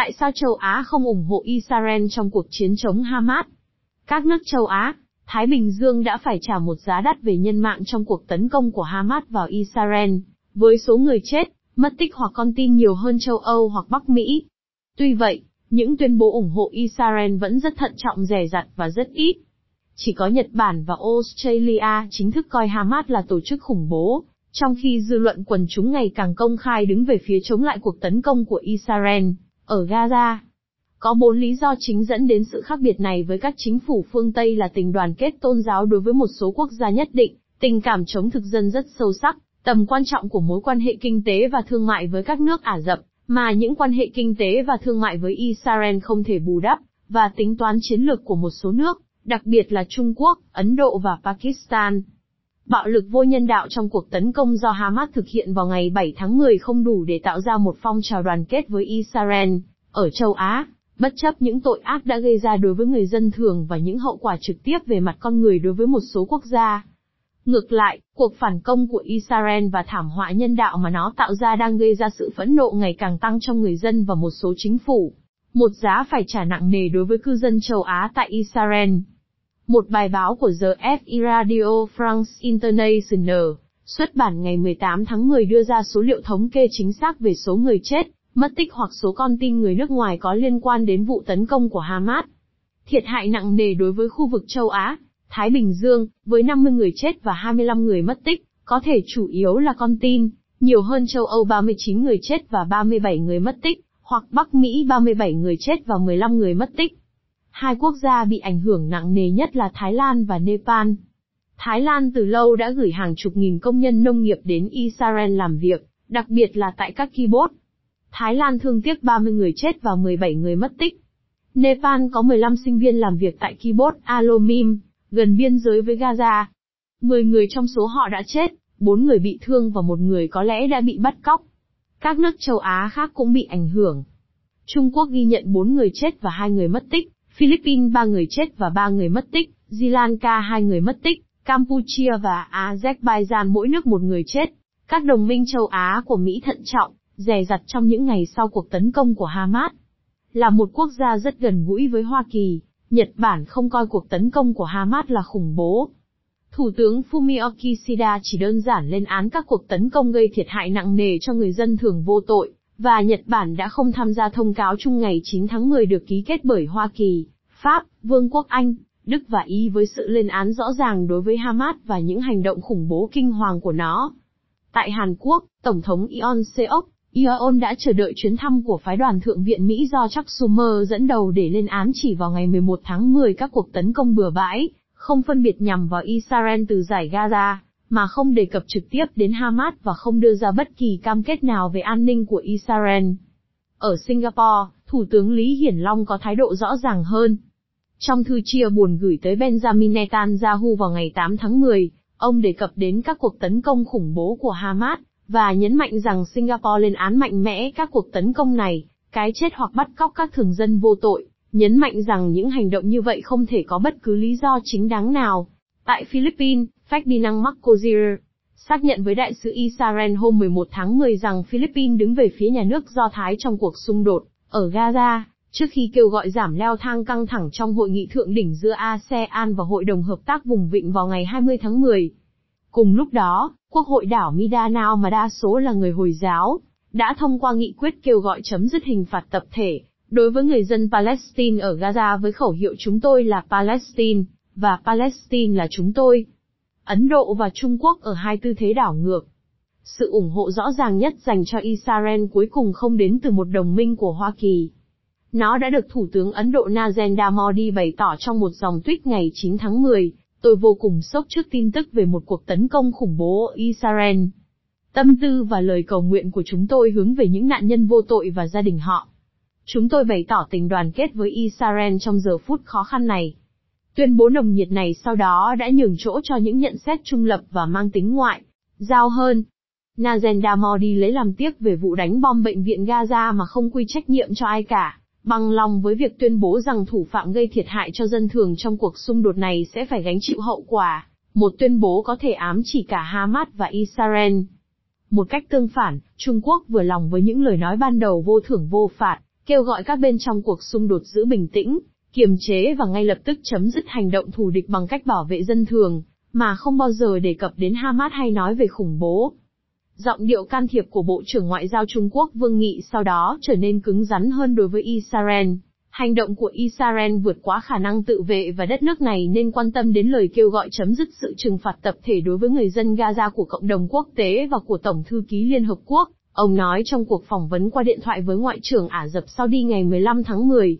Tại sao châu Á không ủng hộ Israel trong cuộc chiến chống Hamas? Các nước châu Á, Thái Bình Dương đã phải trả một giá đắt về nhân mạng trong cuộc tấn công của Hamas vào Israel, với số người chết, mất tích hoặc con tin nhiều hơn châu Âu hoặc Bắc Mỹ. Tuy vậy, những tuyên bố ủng hộ Israel vẫn rất thận trọng rẻ rặt và rất ít. Chỉ có Nhật Bản và Australia chính thức coi Hamas là tổ chức khủng bố, trong khi dư luận quần chúng ngày càng công khai đứng về phía chống lại cuộc tấn công của Israel ở Gaza. Có bốn lý do chính dẫn đến sự khác biệt này với các chính phủ phương Tây là tình đoàn kết tôn giáo đối với một số quốc gia nhất định, tình cảm chống thực dân rất sâu sắc, tầm quan trọng của mối quan hệ kinh tế và thương mại với các nước Ả Rập, mà những quan hệ kinh tế và thương mại với Israel không thể bù đắp, và tính toán chiến lược của một số nước, đặc biệt là Trung Quốc, Ấn Độ và Pakistan. Bạo lực vô nhân đạo trong cuộc tấn công do Hamas thực hiện vào ngày 7 tháng 10 không đủ để tạo ra một phong trào đoàn kết với Israel, ở châu Á, bất chấp những tội ác đã gây ra đối với người dân thường và những hậu quả trực tiếp về mặt con người đối với một số quốc gia. Ngược lại, cuộc phản công của Israel và thảm họa nhân đạo mà nó tạo ra đang gây ra sự phẫn nộ ngày càng tăng trong người dân và một số chính phủ. Một giá phải trả nặng nề đối với cư dân châu Á tại Israel. Một bài báo của The Radio France International, xuất bản ngày 18 tháng 10 đưa ra số liệu thống kê chính xác về số người chết, mất tích hoặc số con tin người nước ngoài có liên quan đến vụ tấn công của Hamas. Thiệt hại nặng nề đối với khu vực châu Á, Thái Bình Dương, với 50 người chết và 25 người mất tích, có thể chủ yếu là con tin, nhiều hơn châu Âu 39 người chết và 37 người mất tích, hoặc Bắc Mỹ 37 người chết và 15 người mất tích. Hai quốc gia bị ảnh hưởng nặng nề nhất là Thái Lan và Nepal. Thái Lan từ lâu đã gửi hàng chục nghìn công nhân nông nghiệp đến Israel làm việc, đặc biệt là tại các kibbutz. Thái Lan thương tiếc 30 người chết và 17 người mất tích. Nepal có 15 sinh viên làm việc tại kibbutz Alomim, gần biên giới với Gaza. 10 người trong số họ đã chết, 4 người bị thương và một người có lẽ đã bị bắt cóc. Các nước châu Á khác cũng bị ảnh hưởng. Trung Quốc ghi nhận 4 người chết và 2 người mất tích, Philippines 3 người chết và 3 người mất tích, Sri Lanka 2 người mất tích, Campuchia và Azerbaijan mỗi nước một người chết. Các đồng minh châu Á của Mỹ thận trọng, dè dặt trong những ngày sau cuộc tấn công của Hamas. Là một quốc gia rất gần gũi với Hoa Kỳ, Nhật Bản không coi cuộc tấn công của Hamas là khủng bố. Thủ tướng Fumio Kishida chỉ đơn giản lên án các cuộc tấn công gây thiệt hại nặng nề cho người dân thường vô tội, và Nhật Bản đã không tham gia thông cáo chung ngày 9 tháng 10 được ký kết bởi Hoa Kỳ, Pháp, Vương quốc Anh, Đức và Ý với sự lên án rõ ràng đối với Hamas và những hành động khủng bố kinh hoàng của nó. Tại Hàn Quốc, Tổng thống Ion Seok Yeon đã chờ đợi chuyến thăm của phái đoàn Thượng viện Mỹ do Chuck Schumer dẫn đầu để lên án chỉ vào ngày 11 tháng 10 các cuộc tấn công bừa bãi, không phân biệt nhằm vào Israel từ giải Gaza, mà không đề cập trực tiếp đến Hamas và không đưa ra bất kỳ cam kết nào về an ninh của Israel. Ở Singapore, Thủ tướng Lý Hiển Long có thái độ rõ ràng hơn. Trong thư chia buồn gửi tới Benjamin Netanyahu vào ngày 8 tháng 10, ông đề cập đến các cuộc tấn công khủng bố của Hamas, và nhấn mạnh rằng Singapore lên án mạnh mẽ các cuộc tấn công này, cái chết hoặc bắt cóc các thường dân vô tội, nhấn mạnh rằng những hành động như vậy không thể có bất cứ lý do chính đáng nào. Tại Philippines, Ferdinand Marcos xác nhận với đại sứ Israel hôm 11 tháng 10 rằng Philippines đứng về phía nhà nước Do Thái trong cuộc xung đột ở Gaza, trước khi kêu gọi giảm leo thang căng thẳng trong hội nghị thượng đỉnh giữa ASEAN và Hội đồng Hợp tác Vùng Vịnh vào ngày 20 tháng 10. Cùng lúc đó, Quốc hội đảo Mindanao mà đa số là người Hồi giáo, đã thông qua nghị quyết kêu gọi chấm dứt hình phạt tập thể, đối với người dân Palestine ở Gaza với khẩu hiệu chúng tôi là Palestine, và Palestine là chúng tôi. Ấn Độ và Trung Quốc ở hai tư thế đảo ngược. Sự ủng hộ rõ ràng nhất dành cho Israel cuối cùng không đến từ một đồng minh của Hoa Kỳ. Nó đã được Thủ tướng Ấn Độ Narendra Modi bày tỏ trong một dòng tweet ngày 9 tháng 10, Tôi vô cùng sốc trước tin tức về một cuộc tấn công khủng bố ở Israel. Tâm tư và lời cầu nguyện của chúng tôi hướng về những nạn nhân vô tội và gia đình họ. Chúng tôi bày tỏ tình đoàn kết với Israel trong giờ phút khó khăn này. Tuyên bố nồng nhiệt này sau đó đã nhường chỗ cho những nhận xét trung lập và mang tính ngoại, giao hơn. Narendra Modi lấy làm tiếc về vụ đánh bom bệnh viện Gaza mà không quy trách nhiệm cho ai cả. Bằng lòng với việc tuyên bố rằng thủ phạm gây thiệt hại cho dân thường trong cuộc xung đột này sẽ phải gánh chịu hậu quả, một tuyên bố có thể ám chỉ cả Hamas và Israel. Một cách tương phản, Trung Quốc vừa lòng với những lời nói ban đầu vô thưởng vô phạt, kêu gọi các bên trong cuộc xung đột giữ bình tĩnh, kiềm chế và ngay lập tức chấm dứt hành động thù địch bằng cách bảo vệ dân thường, mà không bao giờ đề cập đến Hamas hay nói về khủng bố. Giọng điệu can thiệp của Bộ trưởng Ngoại giao Trung Quốc Vương Nghị sau đó trở nên cứng rắn hơn đối với Israel. Hành động của Israel vượt quá khả năng tự vệ và đất nước này nên quan tâm đến lời kêu gọi chấm dứt sự trừng phạt tập thể đối với người dân Gaza của cộng đồng quốc tế và của Tổng thư ký Liên Hợp Quốc. Ông nói trong cuộc phỏng vấn qua điện thoại với Ngoại trưởng Ả Rập Saudi ngày 15 tháng 10.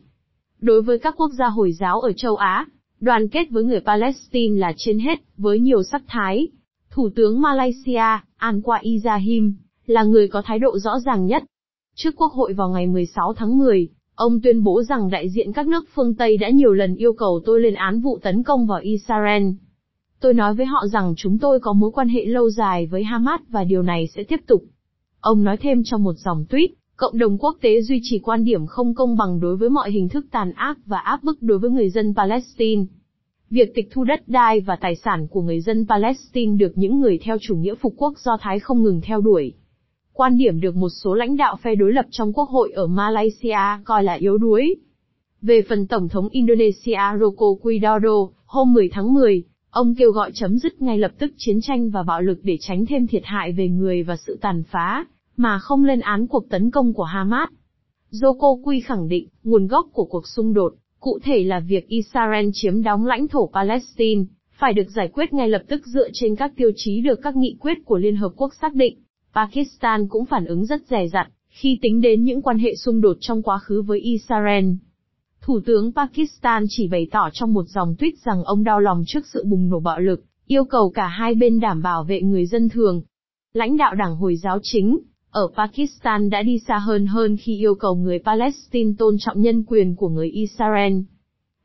Đối với các quốc gia Hồi giáo ở châu Á, đoàn kết với người Palestine là trên hết, với nhiều sắc thái. Thủ tướng Malaysia, Anwar Ibrahim, là người có thái độ rõ ràng nhất. Trước Quốc hội vào ngày 16 tháng 10, ông tuyên bố rằng đại diện các nước phương Tây đã nhiều lần yêu cầu tôi lên án vụ tấn công vào Israel. Tôi nói với họ rằng chúng tôi có mối quan hệ lâu dài với Hamas và điều này sẽ tiếp tục. Ông nói thêm trong một dòng tweet, cộng đồng quốc tế duy trì quan điểm không công bằng đối với mọi hình thức tàn ác và áp bức đối với người dân Palestine. Việc tịch thu đất đai và tài sản của người dân Palestine được những người theo chủ nghĩa phục quốc do Thái không ngừng theo đuổi. Quan điểm được một số lãnh đạo phe đối lập trong quốc hội ở Malaysia coi là yếu đuối. Về phần Tổng thống Indonesia Joko Widodo, hôm 10 tháng 10, ông kêu gọi chấm dứt ngay lập tức chiến tranh và bạo lực để tránh thêm thiệt hại về người và sự tàn phá, mà không lên án cuộc tấn công của Hamas. Joko Quy khẳng định, nguồn gốc của cuộc xung đột, cụ thể là việc Israel chiếm đóng lãnh thổ Palestine, phải được giải quyết ngay lập tức dựa trên các tiêu chí được các nghị quyết của Liên Hợp Quốc xác định. Pakistan cũng phản ứng rất dè dặt, khi tính đến những quan hệ xung đột trong quá khứ với Israel. Thủ tướng Pakistan chỉ bày tỏ trong một dòng tweet rằng ông đau lòng trước sự bùng nổ bạo lực, yêu cầu cả hai bên đảm bảo vệ người dân thường. Lãnh đạo đảng Hồi giáo chính, ở Pakistan đã đi xa hơn hơn khi yêu cầu người Palestine tôn trọng nhân quyền của người Israel.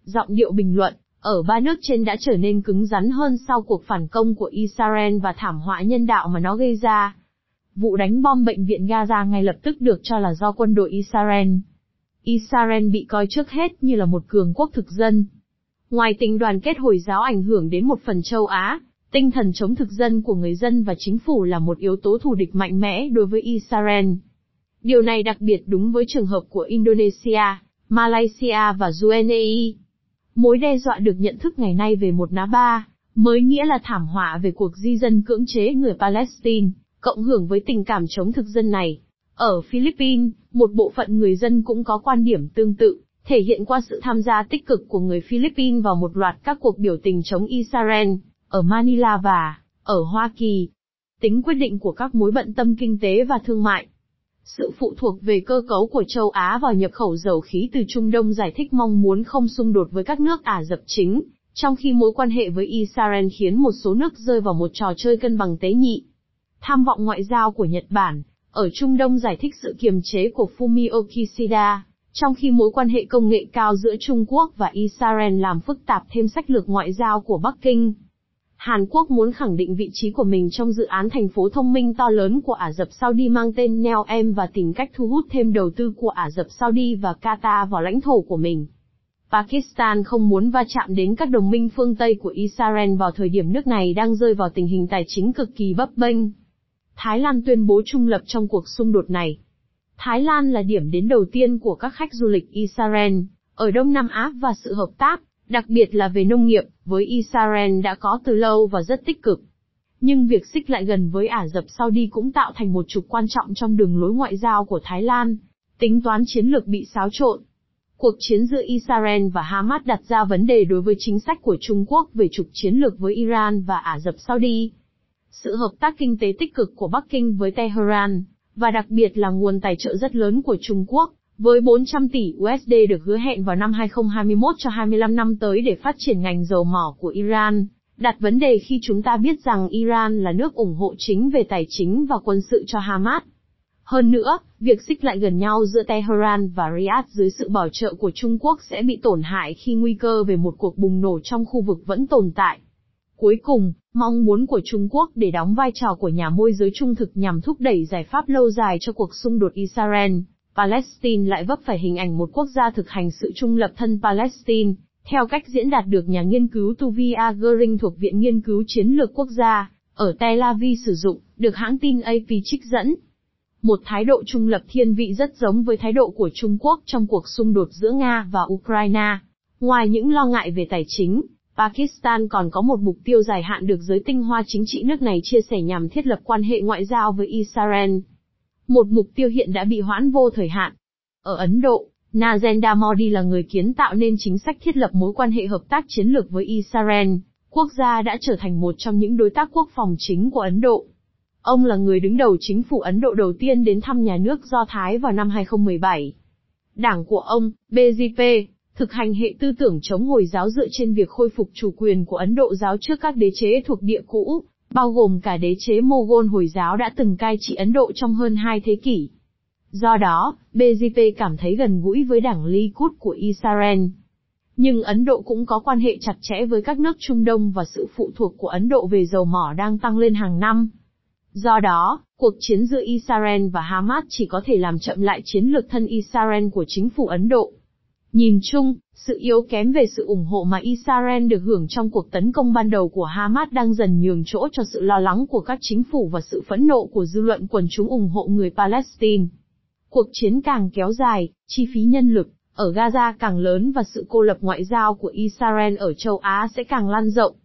Giọng điệu bình luận, ở ba nước trên đã trở nên cứng rắn hơn sau cuộc phản công của Israel và thảm họa nhân đạo mà nó gây ra. Vụ đánh bom bệnh viện Gaza ngay lập tức được cho là do quân đội Israel. Israel bị coi trước hết như là một cường quốc thực dân. Ngoài tình đoàn kết Hồi giáo ảnh hưởng đến một phần châu Á, tinh thần chống thực dân của người dân và chính phủ là một yếu tố thù địch mạnh mẽ đối với Israel. Điều này đặc biệt đúng với trường hợp của Indonesia, Malaysia và UAE. Mối đe dọa được nhận thức ngày nay về một ná ba, mới nghĩa là thảm họa về cuộc di dân cưỡng chế người Palestine, cộng hưởng với tình cảm chống thực dân này. Ở Philippines, một bộ phận người dân cũng có quan điểm tương tự, thể hiện qua sự tham gia tích cực của người Philippines vào một loạt các cuộc biểu tình chống Israel, ở Manila và ở Hoa Kỳ. Tính quyết định của các mối bận tâm kinh tế và thương mại. Sự phụ thuộc về cơ cấu của châu Á vào nhập khẩu dầu khí từ Trung Đông giải thích mong muốn không xung đột với các nước Ả Rập chính, trong khi mối quan hệ với Israel khiến một số nước rơi vào một trò chơi cân bằng tế nhị. Tham vọng ngoại giao của Nhật Bản, ở Trung Đông giải thích sự kiềm chế của Fumio Kishida, trong khi mối quan hệ công nghệ cao giữa Trung Quốc và Israel làm phức tạp thêm sách lược ngoại giao của Bắc Kinh. Hàn Quốc muốn khẳng định vị trí của mình trong dự án thành phố thông minh to lớn của Ả Rập Saudi mang tên Neo Em và tìm cách thu hút thêm đầu tư của Ả Rập Saudi và Qatar vào lãnh thổ của mình. Pakistan không muốn va chạm đến các đồng minh phương Tây của Israel vào thời điểm nước này đang rơi vào tình hình tài chính cực kỳ bấp bênh. Thái Lan tuyên bố trung lập trong cuộc xung đột này. Thái Lan là điểm đến đầu tiên của các khách du lịch Israel, ở Đông Nam Á và sự hợp tác, đặc biệt là về nông nghiệp, với Israel đã có từ lâu và rất tích cực. Nhưng việc xích lại gần với Ả Rập Saudi cũng tạo thành một trục quan trọng trong đường lối ngoại giao của Thái Lan, tính toán chiến lược bị xáo trộn. Cuộc chiến giữa Israel và Hamas đặt ra vấn đề đối với chính sách của Trung Quốc về trục chiến lược với Iran và Ả Rập Saudi. Sự hợp tác kinh tế tích cực của Bắc Kinh với Tehran, và đặc biệt là nguồn tài trợ rất lớn của Trung Quốc, với 400 tỷ USD được hứa hẹn vào năm 2021 cho 25 năm tới để phát triển ngành dầu mỏ của Iran, đặt vấn đề khi chúng ta biết rằng Iran là nước ủng hộ chính về tài chính và quân sự cho Hamas. Hơn nữa, việc xích lại gần nhau giữa Tehran và Riyadh dưới sự bảo trợ của Trung Quốc sẽ bị tổn hại khi nguy cơ về một cuộc bùng nổ trong khu vực vẫn tồn tại. Cuối cùng, mong muốn của Trung Quốc để đóng vai trò của nhà môi giới trung thực nhằm thúc đẩy giải pháp lâu dài cho cuộc xung đột Israel Palestine lại vấp phải hình ảnh một quốc gia thực hành sự trung lập thân Palestine, theo cách diễn đạt được nhà nghiên cứu Tuvia Goering thuộc Viện Nghiên cứu Chiến lược Quốc gia, ở Tel Aviv sử dụng, được hãng tin AP trích dẫn. một thái độ trung lập thiên vị rất giống với thái độ của Trung Quốc trong cuộc xung đột giữa Nga và Ukraine. Ngoài những lo ngại về tài chính, Pakistan còn có một mục tiêu dài hạn được giới tinh hoa chính trị nước này chia sẻ nhằm thiết lập quan hệ ngoại giao với Israel. Một mục tiêu hiện đã bị hoãn vô thời hạn. Ở Ấn Độ, Narendra Modi là người kiến tạo nên chính sách thiết lập mối quan hệ hợp tác chiến lược với Israel, quốc gia đã trở thành một trong những đối tác quốc phòng chính của Ấn Độ. Ông là người đứng đầu chính phủ Ấn Độ đầu tiên đến thăm nhà nước Do Thái vào năm 2017. Đảng của ông, BJP, thực hành hệ tư tưởng chống Hồi giáo dựa trên việc khôi phục chủ quyền của Ấn Độ giáo trước các đế chế thuộc địa cũ, bao gồm cả đế chế Mughal Hồi giáo đã từng cai trị Ấn Độ trong hơn hai thế kỷ. Do đó, BJP cảm thấy gần gũi với đảng Likud của Israel. Nhưng Ấn Độ cũng có quan hệ chặt chẽ với các nước Trung Đông và sự phụ thuộc của Ấn Độ về dầu mỏ đang tăng lên hàng năm. Do đó, cuộc chiến giữa Israel và Hamas chỉ có thể làm chậm lại chiến lược thân Israel của chính phủ Ấn Độ. Nhìn chung, sự yếu kém về sự ủng hộ mà Israel được hưởng trong cuộc tấn công ban đầu của Hamas đang dần nhường chỗ cho sự lo lắng của các chính phủ và sự phẫn nộ của dư luận quần chúng ủng hộ người Palestine. Cuộc chiến càng kéo dài, chi phí nhân lực ở Gaza càng lớn và sự cô lập ngoại giao của Israel ở châu Á sẽ càng lan rộng.